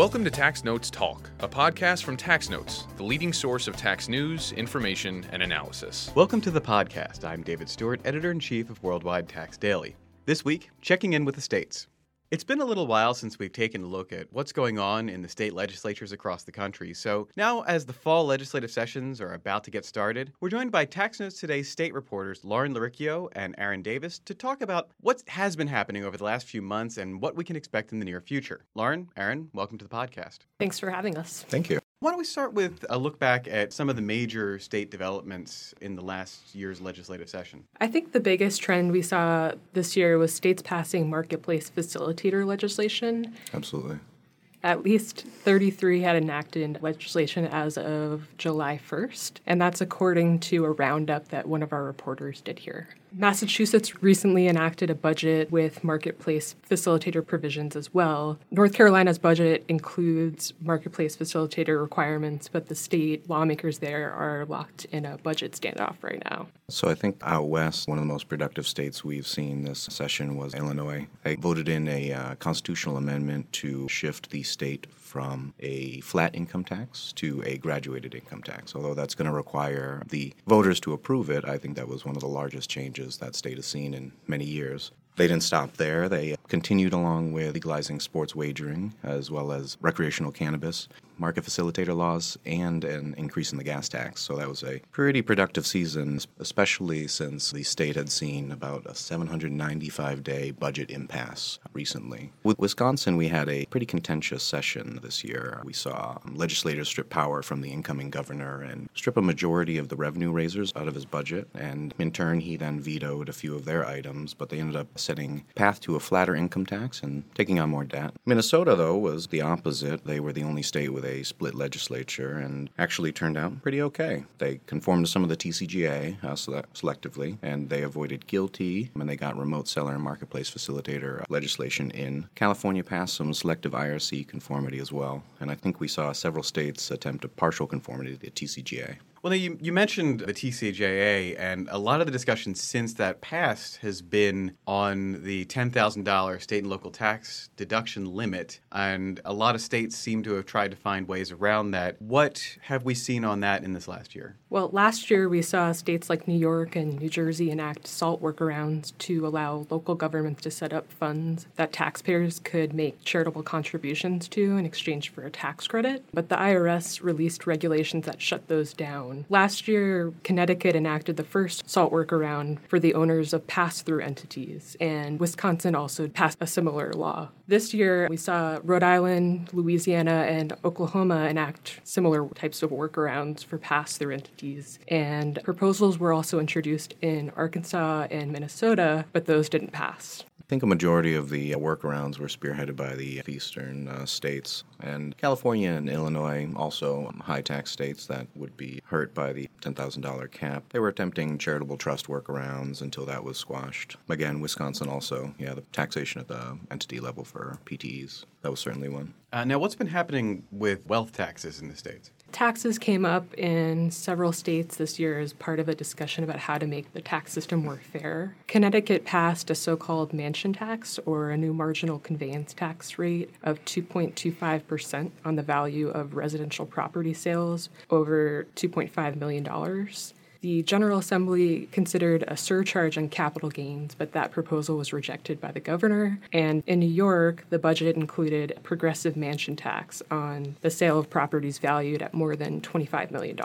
Welcome to Tax Notes Talk, a podcast from Tax Notes, the leading source of tax news, information, and analysis. Welcome to the podcast. I'm David Stewart, editor in chief of Worldwide Tax Daily. This week, checking in with the states. It's been a little while since we've taken a look at what's going on in the state legislatures across the country. So now, as the fall legislative sessions are about to get started, we're joined by Tax Notes Today's state reporters Lauren Loricchio and Aaron Davis to talk about what has been happening over the last few months and what we can expect in the near future. Lauren, Aaron, welcome to the podcast. Thanks for having us. Thank you. Why don't we start with a look back at some of the major state developments in the last year's legislative session? I think the biggest trend we saw this year was states passing marketplace facilitator legislation. Absolutely. At least 33 had enacted legislation as of July 1st, and that's according to a roundup that one of our reporters did here. Massachusetts recently enacted a budget with marketplace facilitator provisions as well. North Carolina's budget includes marketplace facilitator requirements, but the state lawmakers there are locked in a budget standoff right now. So I think out west, one of the most productive states we've seen this session was Illinois. They voted in a uh, constitutional amendment to shift the state from a flat income tax to a graduated income tax. Although that's going to require the voters to approve it, I think that was one of the largest changes that state has seen in many years. They didn't stop there. They continued along with legalizing sports wagering as well as recreational cannabis, market facilitator laws, and an increase in the gas tax. So that was a pretty productive season, especially since the state had seen about a 795 day budget impasse recently. With Wisconsin, we had a pretty contentious session this year. We saw legislators strip power from the incoming governor and strip a majority of the revenue raisers out of his budget. And in turn, he then vetoed a few of their items, but they ended up setting path to a flatter income tax and taking on more debt. Minnesota, though, was the opposite. They were the only state with a split legislature and actually turned out pretty okay. They conformed to some of the TCJA uh, sele- selectively, and they avoided guilty, and they got remote seller and marketplace facilitator legislation in. California passed some selective IRC conformity as well, and I think we saw several states attempt a partial conformity to the TCJA. Well, you, you mentioned the TCJA, and a lot of the discussion since that passed has been on the $10,000 state and local tax deduction limit. And a lot of states seem to have tried to find ways around that. What have we seen on that in this last year? Well, last year we saw states like New York and New Jersey enact SALT workarounds to allow local governments to set up funds that taxpayers could make charitable contributions to in exchange for a tax credit. But the IRS released regulations that shut those down. Last year, Connecticut enacted the first SALT workaround for the owners of pass through entities, and Wisconsin also passed a similar law. This year, we saw Rhode Island, Louisiana, and Oklahoma enact similar types of workarounds for pass through entities. And proposals were also introduced in Arkansas and Minnesota, but those didn't pass. I think a majority of the uh, workarounds were spearheaded by the eastern uh, states, and California and Illinois, also um, high tax states that would be hurt by the $10,000 cap. They were attempting charitable trust workarounds until that was squashed. Again, Wisconsin also, yeah, the taxation at the entity level for PTEs. That was certainly one. Uh, now, what's been happening with wealth taxes in the states? Taxes came up in several states this year as part of a discussion about how to make the tax system more fair. Connecticut passed a so called mansion tax, or a new marginal conveyance tax rate of 2.25% on the value of residential property sales over $2.5 million. The General Assembly considered a surcharge on capital gains, but that proposal was rejected by the governor. And in New York, the budget included a progressive mansion tax on the sale of properties valued at more than $25 million.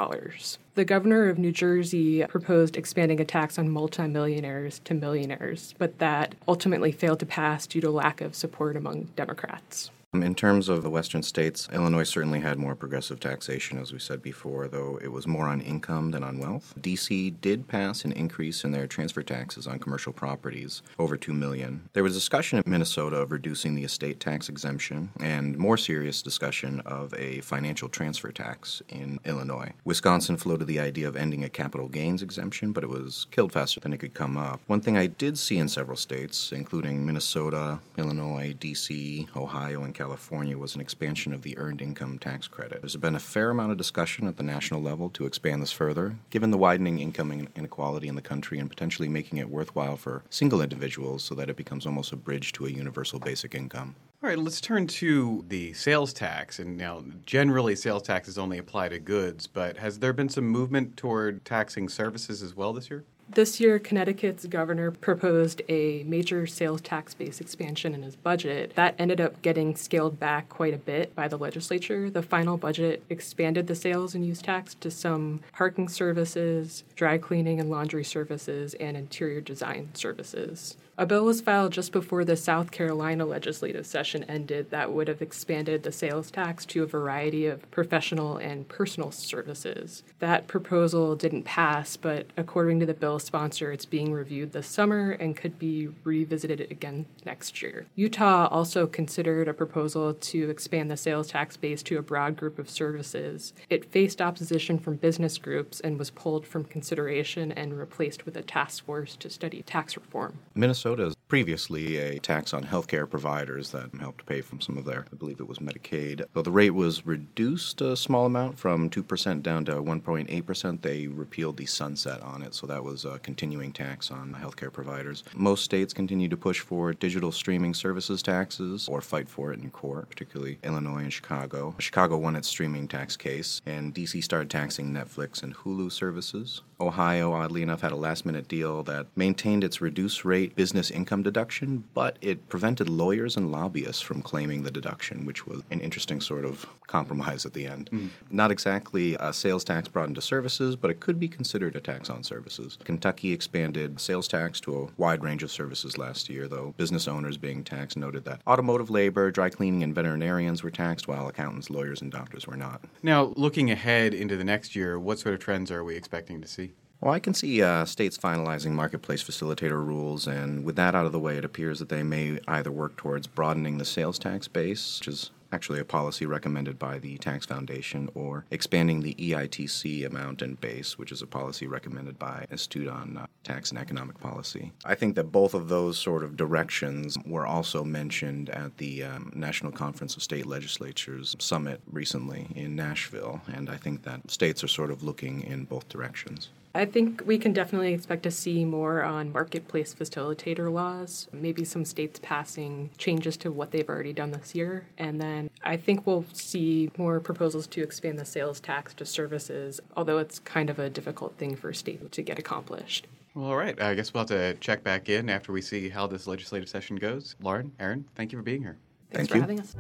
The governor of New Jersey proposed expanding a tax on multimillionaires to millionaires, but that ultimately failed to pass due to lack of support among Democrats. Um, in terms of the western states, Illinois certainly had more progressive taxation, as we said before, though it was more on income than on wealth. DC did pass an increase in their transfer taxes on commercial properties, over 2 million. There was discussion in Minnesota of reducing the estate tax exemption and more serious discussion of a financial transfer tax in Illinois. Wisconsin floated the idea of ending a capital gains exemption, but it was killed faster than it could come up. One thing I did see in several states, including Minnesota, Illinois, DC, Ohio, and California, California was an expansion of the earned income tax credit. There's been a fair amount of discussion at the national level to expand this further, given the widening income inequality in the country and potentially making it worthwhile for single individuals so that it becomes almost a bridge to a universal basic income. All right, let's turn to the sales tax. And now, generally, sales taxes only apply to goods, but has there been some movement toward taxing services as well this year? This year, Connecticut's governor proposed a major sales tax base expansion in his budget. That ended up getting scaled back quite a bit by the legislature. The final budget expanded the sales and use tax to some parking services, dry cleaning and laundry services, and interior design services. A bill was filed just before the South Carolina legislative session ended that would have expanded the sales tax to a variety of professional and personal services. That proposal didn't pass, but according to the bill sponsor, it's being reviewed this summer and could be revisited again next year. Utah also considered a proposal to expand the sales tax base to a broad group of services. It faced opposition from business groups and was pulled from consideration and replaced with a task force to study tax reform. Minnesota is previously a tax on healthcare providers that helped pay for some of their, I believe it was Medicaid. Though the rate was reduced a small amount from 2% down to 1.8%, they repealed the sunset on it. So that was a continuing tax on healthcare providers. Most states continue to push for digital streaming services taxes or fight for it in court, particularly Illinois and Chicago. Chicago won its streaming tax case, and DC started taxing Netflix and Hulu services. Ohio, oddly enough, had a last minute deal that maintained its reduced rate business income deduction, but it prevented lawyers and lobbyists from claiming the deduction, which was an interesting sort of compromise at the end. Mm. Not exactly a sales tax brought into services, but it could be considered a tax on services. Kentucky expanded sales tax to a wide range of services last year, though business owners being taxed noted that automotive labor, dry cleaning, and veterinarians were taxed, while accountants, lawyers, and doctors were not. Now, looking ahead into the next year, what sort of trends are we expecting to see? Well, I can see uh, states finalizing marketplace facilitator rules, and with that out of the way, it appears that they may either work towards broadening the sales tax base, which is actually a policy recommended by the Tax Foundation, or expanding the EITC amount and base, which is a policy recommended by Institute on uh, Tax and Economic Policy. I think that both of those sort of directions were also mentioned at the um, National Conference of State Legislatures summit recently in Nashville, and I think that states are sort of looking in both directions. I think we can definitely expect to see more on marketplace facilitator laws, maybe some states passing changes to what they've already done this year. And then I think we'll see more proposals to expand the sales tax to services, although it's kind of a difficult thing for a state to get accomplished. Well, all right. I guess we'll have to check back in after we see how this legislative session goes. Lauren, Aaron, thank you for being here. Thanks Thank for you. having us.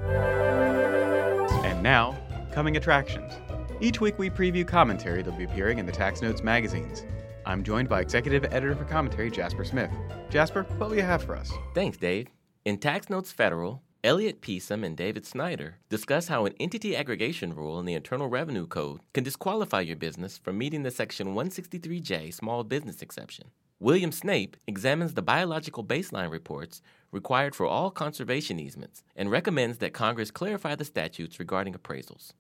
And now, coming attractions. Each week we preview commentary that'll be appearing in the Tax Notes magazines. I'm joined by Executive Editor for Commentary, Jasper Smith. Jasper, what will you have for us? Thanks, Dave. In Tax Notes Federal, Elliot Pisem and David Snyder discuss how an entity aggregation rule in the Internal Revenue Code can disqualify your business from meeting the Section 163J small business exception. William Snape examines the biological baseline reports required for all conservation easements and recommends that Congress clarify the statutes regarding appraisals.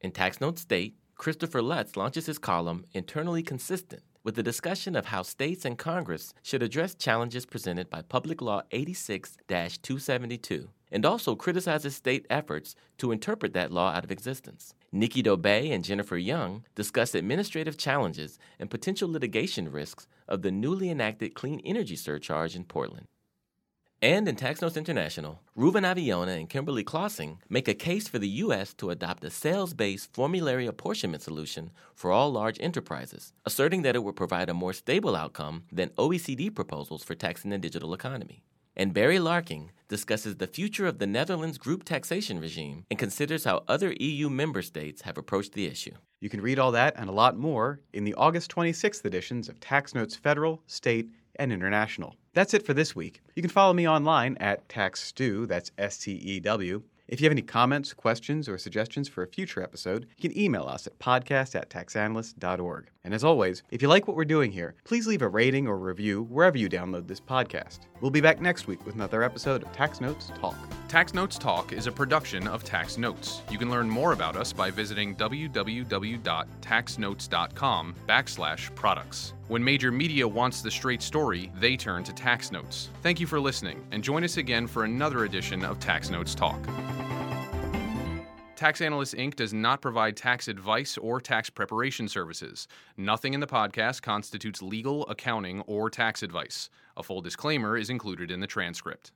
In Tax Note State, Christopher Lutz launches his column Internally Consistent with a discussion of how states and Congress should address challenges presented by Public Law 86 272 and also criticizes state efforts to interpret that law out of existence. Nikki Dobay and Jennifer Young discuss administrative challenges and potential litigation risks of the newly enacted clean energy surcharge in Portland. And in Tax Notes International, Reuven Avi-Yonah and Kimberly Clausing make a case for the U.S. to adopt a sales based formulary apportionment solution for all large enterprises, asserting that it would provide a more stable outcome than OECD proposals for taxing the digital economy. And Barry Larking discusses the future of the Netherlands group taxation regime and considers how other EU member states have approached the issue. You can read all that and a lot more in the August 26th editions of Tax Notes Federal, State, and International. That's it for this week. You can follow me online at TaxStew, that's S T E W. If you have any comments, questions, or suggestions for a future episode, you can email us at podcast at taxanalyst.org. And as always, if you like what we're doing here, please leave a rating or review wherever you download this podcast. We'll be back next week with another episode of Tax Notes Talk. Tax Notes Talk is a production of Tax Notes. You can learn more about us by visiting www.taxnotes.com backslash products. When major media wants the straight story, they turn to Tax Notes. Thank you for listening, and join us again for another edition of Tax Notes Talk. Tax Analysts Inc. does not provide tax advice or tax preparation services. Nothing in the podcast constitutes legal, accounting, or tax advice. A full disclaimer is included in the transcript.